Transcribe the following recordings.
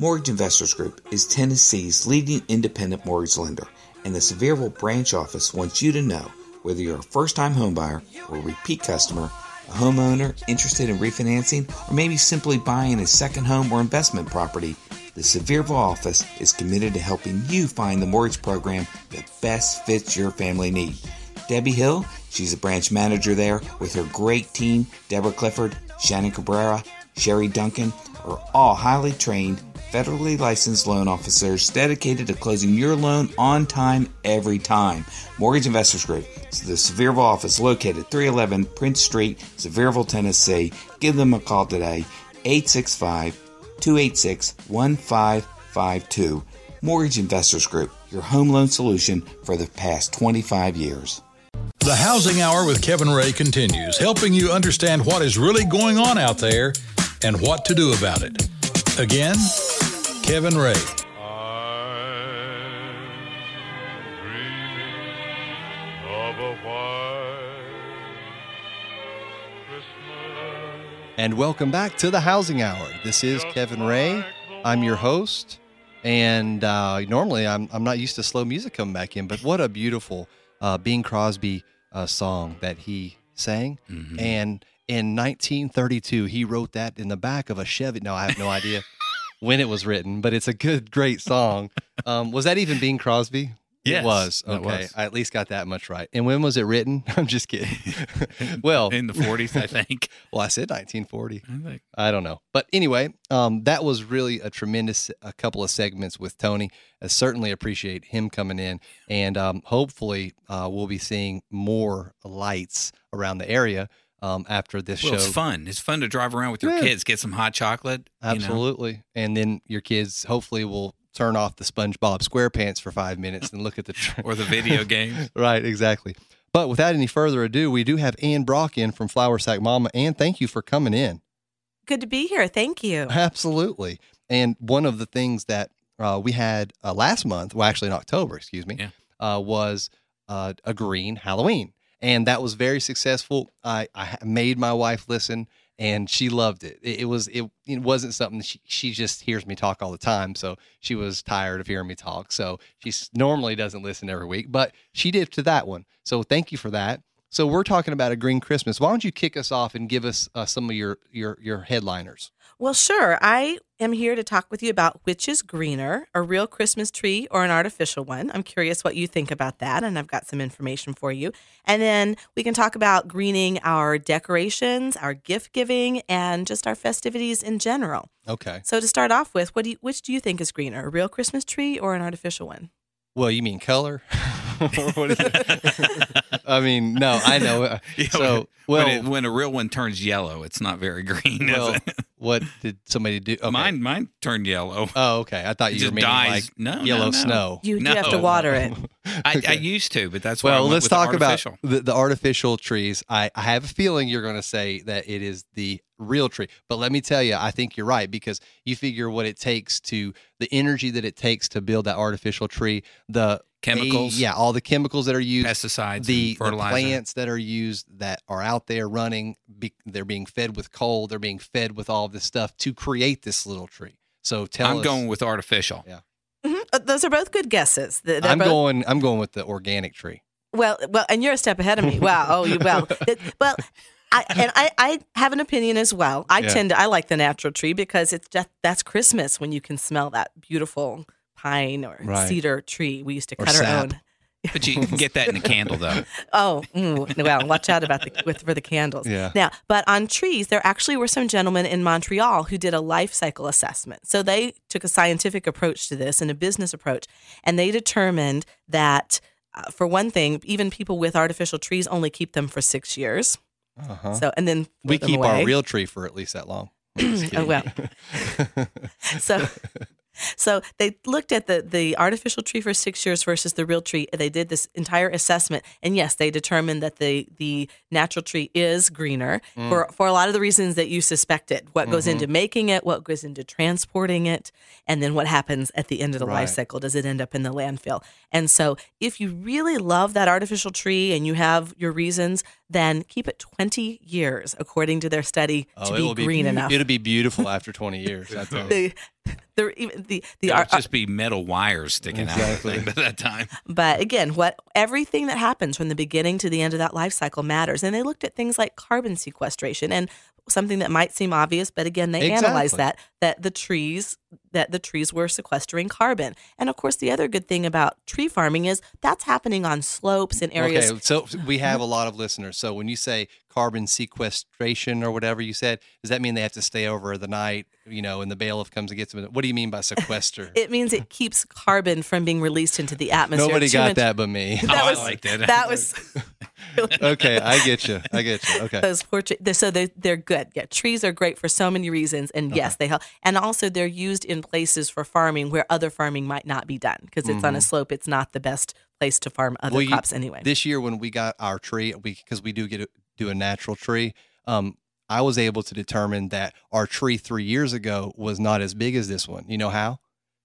Mortgage Investors Group is Tennessee's leading independent mortgage lender, and the Sevierville branch office wants you to know whether you're a first time homebuyer or a repeat customer, a homeowner interested in refinancing, or maybe simply buying a second home or investment property. The Sevierville office is committed to helping you find the mortgage program that best fits your family need. Debbie Hill, she's a branch manager there with her great team, Deborah Clifford, Shannon Cabrera, Sherry Duncan, are all highly trained, federally licensed loan officers dedicated to closing your loan on time every time. Mortgage Investors Group is the Sevierville office located 311 Prince Street, Sevierville, Tennessee. Give them a call today, 865 286 1552. Mortgage Investors Group, your home loan solution for the past 25 years. The Housing Hour with Kevin Ray continues, helping you understand what is really going on out there and what to do about it. Again, Kevin Ray. And welcome back to the Housing Hour. This is Kevin Ray. I'm your host. And uh, normally I'm, I'm not used to slow music coming back in, but what a beautiful uh, Bing Crosby uh, song that he sang. Mm-hmm. And in 1932, he wrote that in the back of a Chevy. No, I have no idea when it was written, but it's a good, great song. Um, was that even Bing Crosby? Yes, it was. Okay. was. I at least got that much right. And when was it written? I'm just kidding. well, in the 40s, I think. well, I said 1940. I think. I don't know. But anyway, um, that was really a tremendous a couple of segments with Tony. I certainly appreciate him coming in. And um, hopefully, uh, we'll be seeing more lights around the area um, after this Well, show. it's fun. It's fun to drive around with your Yeah. kids, get some hot chocolate. you know. Absolutely. And then your kids hopefully will turn off the SpongeBob SquarePants for five minutes and look at the. Tra- Or the video games. right, exactly. But without any further ado, we do have Ann Brock in from Flower Sack Mama. Ann, thank you for coming in. Good to be here. Thank you. Absolutely. And one of the things that uh, we had uh, last month, well, actually in October, excuse me, Yeah. uh, was uh, a green Halloween. And that was very successful. I, I made my wife listen and she loved it. It, it was it, it wasn't something she, she just hears me talk all the time. So she was tired of hearing me talk. So she normally doesn't listen every week, but she did to that one. So thank you for that. So we're talking about a green Christmas. Why don't you kick us off and give us uh, some of your your your headliners? Well, sure. I am here to talk with you about which is greener, a real Christmas tree or an artificial one. I'm curious what you think about that, and I've got some information for you. And then we can talk about greening our decorations, our gift giving, and just our festivities in general. Okay. So to start off with, what do you, which do you think is greener, a real Christmas tree or an artificial one? Well, you mean color? Or what is it? I mean, no, I know. Uh, Yeah, So, well, when, it, when a real one turns yellow, it's not very green. is well, it? what did somebody do? Okay. Mine, mine turned yellow. Oh, okay. I thought It you were just meaning dies. like No, no, yellow no. snow. You do have to water it. I, I used to, but that's Well, let's with the talk about the, the artificial trees. I, I have a feeling you're going to say that it is the real tree. But let me tell you, I think you're right because you figure what it takes to the energy that it takes to build that artificial tree, the Chemicals. yeah, all the chemicals that are used, pesticides, the, the plants that are used that are out there running be, they're being fed with coal they're being fed with all this stuff to create this little tree so tell I'm us going with artificial. Yeah. Those are both good guesses. They're i'm both- going i'm going with the organic tree Well, well, and you're a step ahead of me. Wow. Oh, you well. Well, I, and I, I have an opinion as well. I Yeah. tend to I like the natural tree because it's just that's Christmas when you can smell that beautiful pine or Right. cedar tree. We used to Or cut our sap. own. But you can get that in a candle, though. Oh, mm, well, watch out about the with for the candles. Yeah. Now, but on trees, there actually were some gentlemen in Montreal who did a life cycle assessment. So they took a scientific approach to this and a business approach, and they determined that, uh, for one thing, even people with artificial trees only keep them for six years. uh-huh. So, and then we keep our real tree for at least that long Oh, well. so so they looked at the the artificial tree for six years versus the real tree they did this entire assessment and yes they determined that the the natural tree is greener Mm. for for a lot of the reasons that you suspected what goes Mm-hmm. into making it what goes into transporting it and then what happens at the end of the Right. life cycle does it end up in the landfill and so if you really love that artificial tree and you have your reasons then keep it 20 years according to their study to Oh, be green be, enough It'll be beautiful after 20 years. The, the even the the It ar- uh, just be metal wires sticking Exactly. out. I think, By that time, But again, what everything that happens from the beginning to the end of that life cycle matters. And they looked at things like carbon sequestration and something that might seem obvious, but again, they analyzed Exactly. that that the trees that the trees were sequestering carbon. And of course, the other good thing about tree farming is that's happening on slopes and areas. Okay, so we have a lot of listeners. So when you say carbon sequestration or whatever you said, does that mean they have to stay over the night? You know, and the bailiff comes and gets them. What do you mean by sequester? It means it keeps carbon from being released into the atmosphere. Nobody got much- that but me. That Oh, I was, like that. That was okay, I get you. I get you. Okay. those portrait they're- so they they're good yeah trees are great for so many reasons and yes they help and also they're used in places for farming where other farming might not be done because it's on a slope it's not the best place to farm other Mm-hmm. Well, you- crops anyway This year when we got our tree, we because we do get a, do a natural tree. Um, I was able to determine that our tree three years ago was not as big as this one. You know how?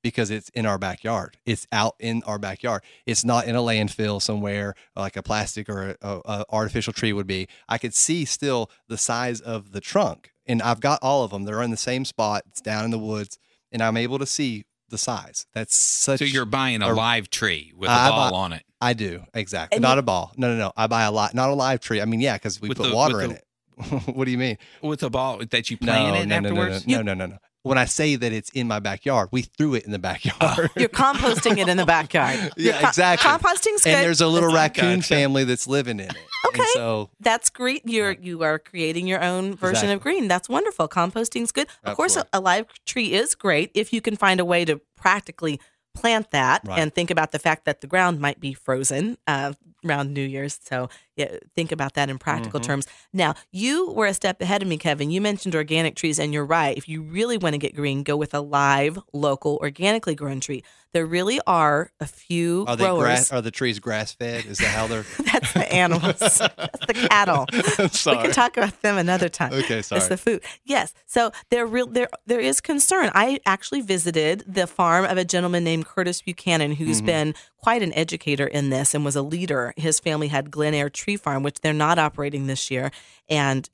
Because it's in our backyard. It's out in our backyard. It's not in a landfill somewhere like a plastic or a, a, a artificial tree would be. I could see still the size of the trunk, and I've got all of them. They're in the same spot. It's down in the woods, and I'm able to see the size. That's such. so you're buying a a- live tree with a I ball buy- on it. I do exactly. And not you- a ball. No, no, no. I buy a lot. Not a live tree. I mean, yeah, because we put the- water in the- it. what do you mean? With a ball that you No, plant it no, no, no, no, afterwards. no, no, no, no. When I say that it's in my backyard, we threw it in the backyard. you're composting it in the backyard Yeah, co- exactly. composting's good and there's a little That's- raccoon Gotcha. family that's living in it. Okay. And so that's great. You're you are creating your own version of green. That's wonderful. Composting's good. Of course, a, a live tree is great if you can find a way to practically plant that Right. and think about the fact that the ground might be frozen uh, around New Year's. So yeah, think about that in practical Mm-hmm. terms. Now, you were a step ahead of me, Kevin. You mentioned organic trees, and you're right. If you really want to get green, go with a live, local, organically grown tree. There really are a few are growers. grass? Are the trees grass fed? Is that how they're? That's the animals. That's the cattle. I'm We can talk about them another time. Okay, sorry. It's the food. Yes. So there real there there is concern. I actually visited the farm of a gentleman named Curtis Buchanan, who's Mm-hmm. been quite an educator in this and was a leader. His family had Glen Air Tree Farm, which they're not operating this year. And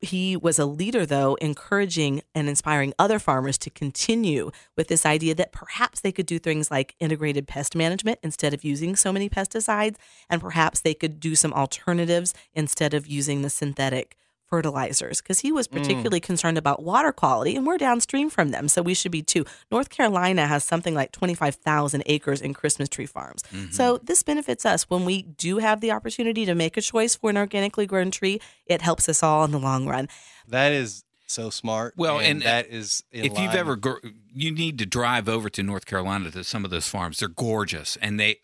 he was a leader though encouraging and inspiring other farmers to continue with this idea that perhaps they could do things like integrated pest management instead of using so many pesticides and perhaps they could do some alternatives instead of using the synthetic fertilizers because he was particularly concerned about water quality and we're downstream from them so we should be too north carolina has something like 25000 acres in christmas tree farms so this benefits us when we do have the opportunity to make a choice for an organically grown tree it helps us all in the long run That is so smart. Well, and, uh, that is in if you've ever, gr- you need to drive over to North Carolina to some of those farms. They're gorgeous, and they.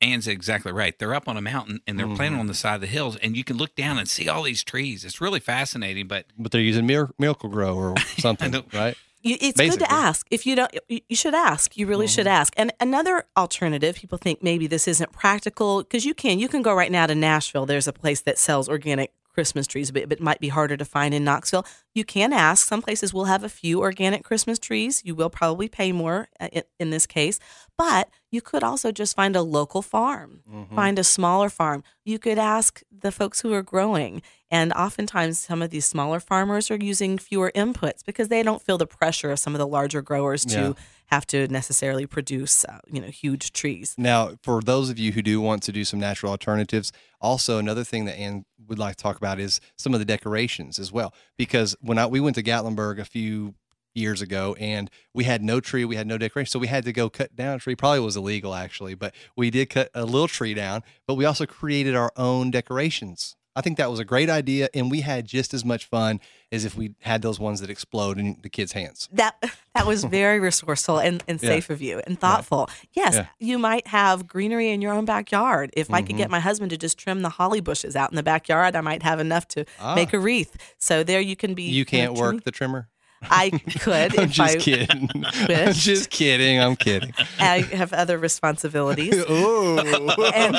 Ann's exactly right. They're up on a mountain and they're Mm-hmm. planted on the side of the hills, and you can look down and see all these trees. It's really fascinating. But but they're using Mir- Miracle-Gro or something, right? You, it's good to ask. If you don't, you you should ask. You really should ask. And another alternative, people think maybe this isn't practical because you can. You can go right now to Nashville. There's a place that sells organic Christmas trees, but it might be harder to find in Knoxville. You can ask. Some places will have a few organic Christmas trees. You will probably pay more uh, in, in this case, but you could also just find a local farm, find a smaller farm. You could ask the folks who are growing. And oftentimes, some of these smaller farmers are using fewer inputs because they don't feel the pressure of some of the larger growers to Yeah. have to necessarily produce, uh, you know, huge trees. Now, for those of you who do want to do some natural alternatives, also another thing that Ann would like to talk about is some of the decorations as well. Because when I, we went to Gatlinburg a few years ago and we had no tree, we had no decoration, so we had to go cut down a tree. Probably was illegal actually, but we did cut a little tree down. But we also created our own decorations. I think that was a great idea, and we had just as much fun as if we had those ones that explode in the kids' hands. That that was very resourceful and, and Yeah. safe of you and thoughtful. Yes, Yeah. you might have greenery in your own backyard. If I could Mm-hmm. get my husband to just trim the holly bushes out in the backyard, I might have enough to Ah. make a wreath. So there you can be. You can't work the trimmer. I could I'm if just I kidding. I'm just kidding. I'm kidding. I have other responsibilities. oh, and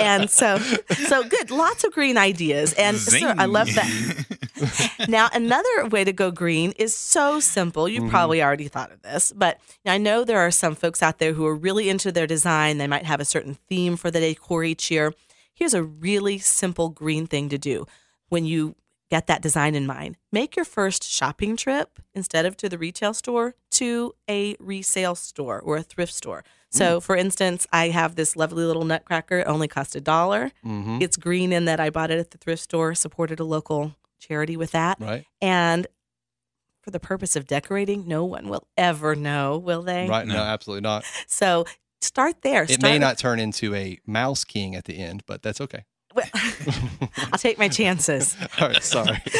and so so good. Lots of green ideas. And so i love that. Now another way to go green is so simple. You mm-hmm. probably already thought of this but i know there are some folks out there who are really into their design. They might have a certain theme for the decor each year. Here's a really simple green thing to do. When you get that design in mind. Make your first shopping trip instead of to the retail store to a resale store or a thrift store. So, for instance, I have this lovely little nutcracker. It only cost a dollar. Mm-hmm. It's green in that I bought it at the thrift store, supported a local charity with that. Right. And for the purpose of decorating, no one will ever know, will they? Right. No, No. absolutely not. So start there. It Start may with- not turn into a mouse king at the end, but that's okay. I'll take my chances. All right. Sorry.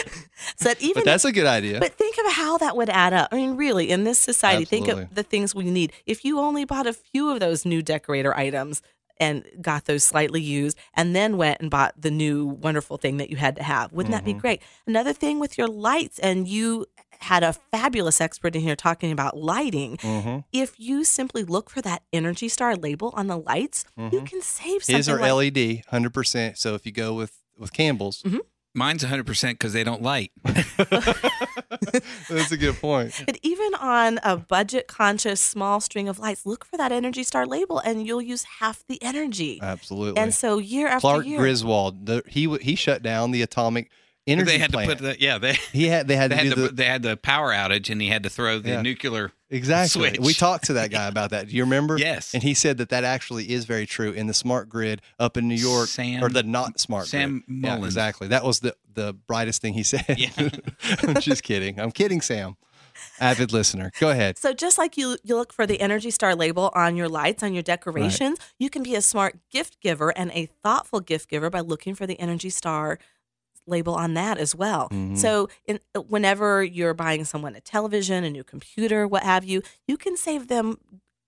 So that even but that's a good idea. But think of how that would add up. I mean, really, in this society, think of the things we need. If you only bought a few of those new decorator items and got those slightly used and then went and bought the new wonderful thing that you had to have, wouldn't that be Mm-hmm. great? Another thing with your lights, and you had a fabulous expert in here talking about lighting. Mhm. If you simply look for that Energy Star label on the lights, you can save something. His are like- LED, hundred percent. So if you go with with Campbell's, Mine's 100% because they don't light. that's a good point. But even on a budget conscious small string of lights, look for that Energy Star label and you'll use half the energy. Absolutely. And so year after Clark year. Griswold, the, he he shut down the atomic energy they had plant. to put the, yeah, they, he had they had they to had do the, the they had the power outage and he had to throw the Yeah. nuclear. exactly. switch. We talked to that guy about that. Do you remember? Yes. And he said that that actually is very true in the smart grid up in New York, Sam- or the not smart Sam grid. Yeah, Mullins. exactly. That was the the brightest thing he said. Yeah. I'm just kidding. I'm kidding, Sam. Avid listener. Go ahead. So just like you you look for the Energy Star label on your lights, on your decorations, you can be a smart gift giver and a thoughtful gift giver by looking for the Energy Star label on that as well. Mm-hmm. So in, whenever you're buying someone a television, a new computer, what have you, you can save them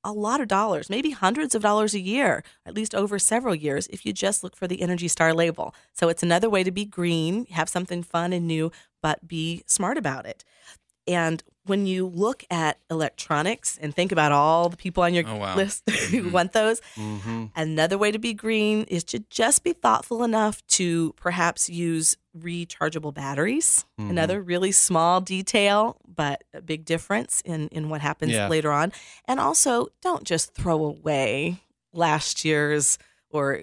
a lot of dollars, maybe hundreds of dollars a year, at least over several years, if you just look for the Energy Star label. So it's another way to be green, have something fun and new, but be smart about it. And when you look at electronics and think about all the people on your Oh, wow. list who want those, Mm-hmm. another way to be green is to just be thoughtful enough to perhaps use rechargeable batteries. Mm-hmm. Another really small detail, but a big difference in, in what happens Yeah. later on. And also, don't just throw away last year's or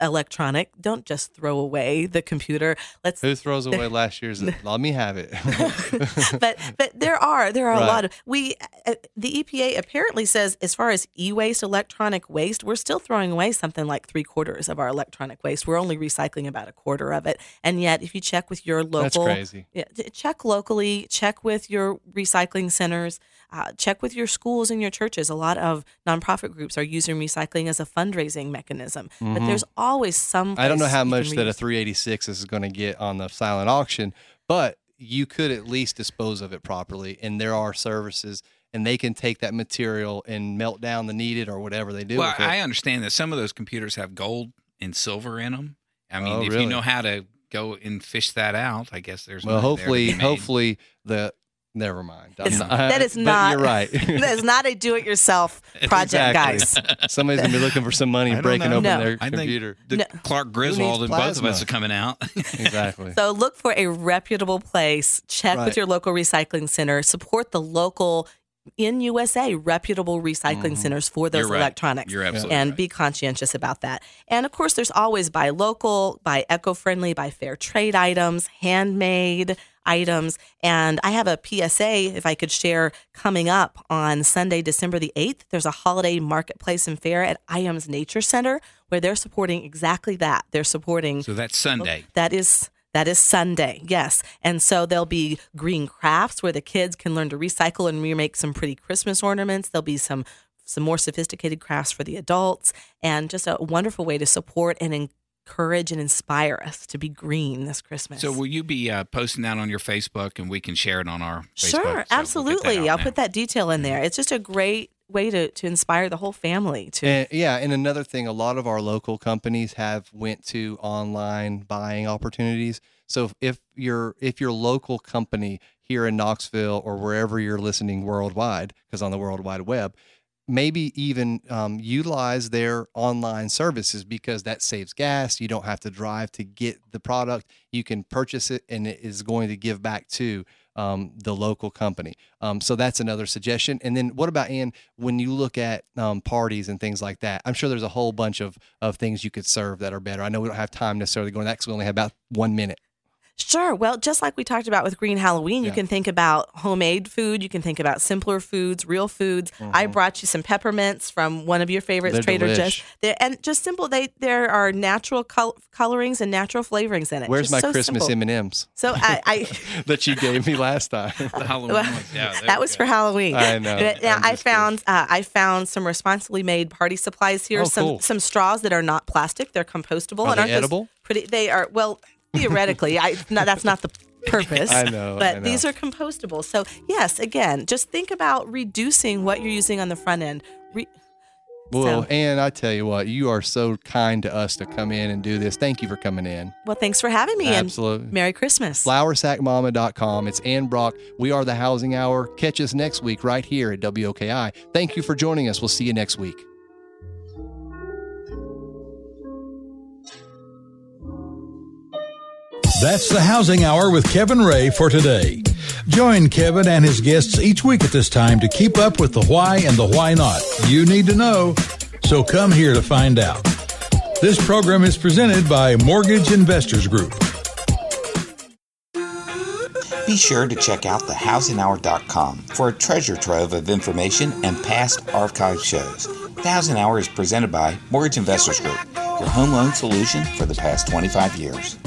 electronic. Don't just throw away the computer. Let's Who throws away last year's? Let me have it. but but there are there are Right. a lot of we uh, the EPA apparently says as far as e-waste electronic waste we're still throwing away something like three quarters of our electronic waste we're only recycling about a quarter of it and yet if you check with your local That's crazy. yeah, check locally check with your recycling centers uh, check with your schools and your churches a lot of nonprofit groups are using recycling as a fundraising mechanism but there's always some Mm-hmm. I don't know how much that a 386 is going to get on the silent auction, but you could at least dispose of it properly. And there are services, and they can take that material and melt down the needed or whatever they do Well, with it. I understand that some of those computers have gold and silver in them. I mean, Oh, if really? you know how to go and fish that out, I guess there's well, money there to hopefully, be made. hopefully the never mind. It's- not- that is but not You're right. that is not a do-it-yourself project Exactly. guys Somebody's gonna be looking for some money breaking know. open No. their I computer. think the No. Clark Griswold and both of us are coming out. exactly. So look for a reputable place. Check Right. with your local recycling center. Support the local in USA reputable recycling centers for those Mm-hmm. You're right. electronics. You're absolutely and right. be conscientious about that. And of course, there's always buy local, buy eco-friendly, buy fair trade items, handmade items. And I have a PSA, if I could share, coming up on Sunday, December the 8th. There's a holiday marketplace and fair at Ijams Nature Center where they're supporting exactly that. They're supporting so that's Sunday. that is that is Sunday, yes. And so there'll be green crafts where the kids can learn to recycle and remake some pretty Christmas ornaments. There'll be some some more sophisticated crafts for the adults, and just a wonderful way to support and encourage and inspire us to be green this Christmas. So will you be uh, posting that on your Facebook and we can share it on our Facebook? So sure, we'll absolutely. I'll now. put that detail in there. It's just a great way to to inspire the whole family to And yeah, and another thing, a lot of our local companies have went to online buying opportunities. So if your if your local company here in Knoxville or wherever you're listening worldwide, because on the World Wide Web, maybe even um, utilize their online services because that saves gas. You don't have to drive to get the product. You can purchase it, and it is going to give back to um, the local company. Um, so that's another suggestion. And then what about Ann? When you look at um, parties and things like that, I'm sure there's a whole bunch of of things you could serve that are better. I know we don't have time necessarily going that because we only have about one minute. Sure. Well, just like we talked about with Green Halloween, you can think about homemade food. You can think about simpler foods, real foods. I brought you some peppermints from one of your favorites, Mm-hmm. They're Trader. Joe's. And just simple. They there are natural col- colorings and natural flavorings in it. Where's Just my so Christmas simple. M and M's So I, I that you gave me last time? The Halloween Well, ones. Yeah, that was go. for Halloween. I know. But now I'm I just kidding. found uh, I found some responsibly made party supplies here. Oh, some cool. some straws that are not plastic; they're compostable. Are and they edible? Pretty. They are. Well, theoretically, I no, that's not the purpose. I know, But I know. these are compostable. So yes, again, just think about reducing what you're using on the front end. Re- Well, So- and I tell you what, you are so kind to us to come in and do this. Thank you for coming in. well, thanks for having me. Absolutely. Merry Christmas. flowersackmama.com. It's Ann Brock. We are the Housing Hour. Catch us next week right here at WOKI. Thank you for joining us. We'll see you next week. That's the Housing Hour with Kevin Ray for today. Join Kevin and his guests each week at this time to keep up with the why and the why not. You need to know, so come here to find out. This program is presented by Mortgage Investors Group. Be sure to check out thehousinghour.com for a treasure trove of information and past archive shows. The Housing Hour is presented by Mortgage Investors Group, your home loan solution for the past 25 years.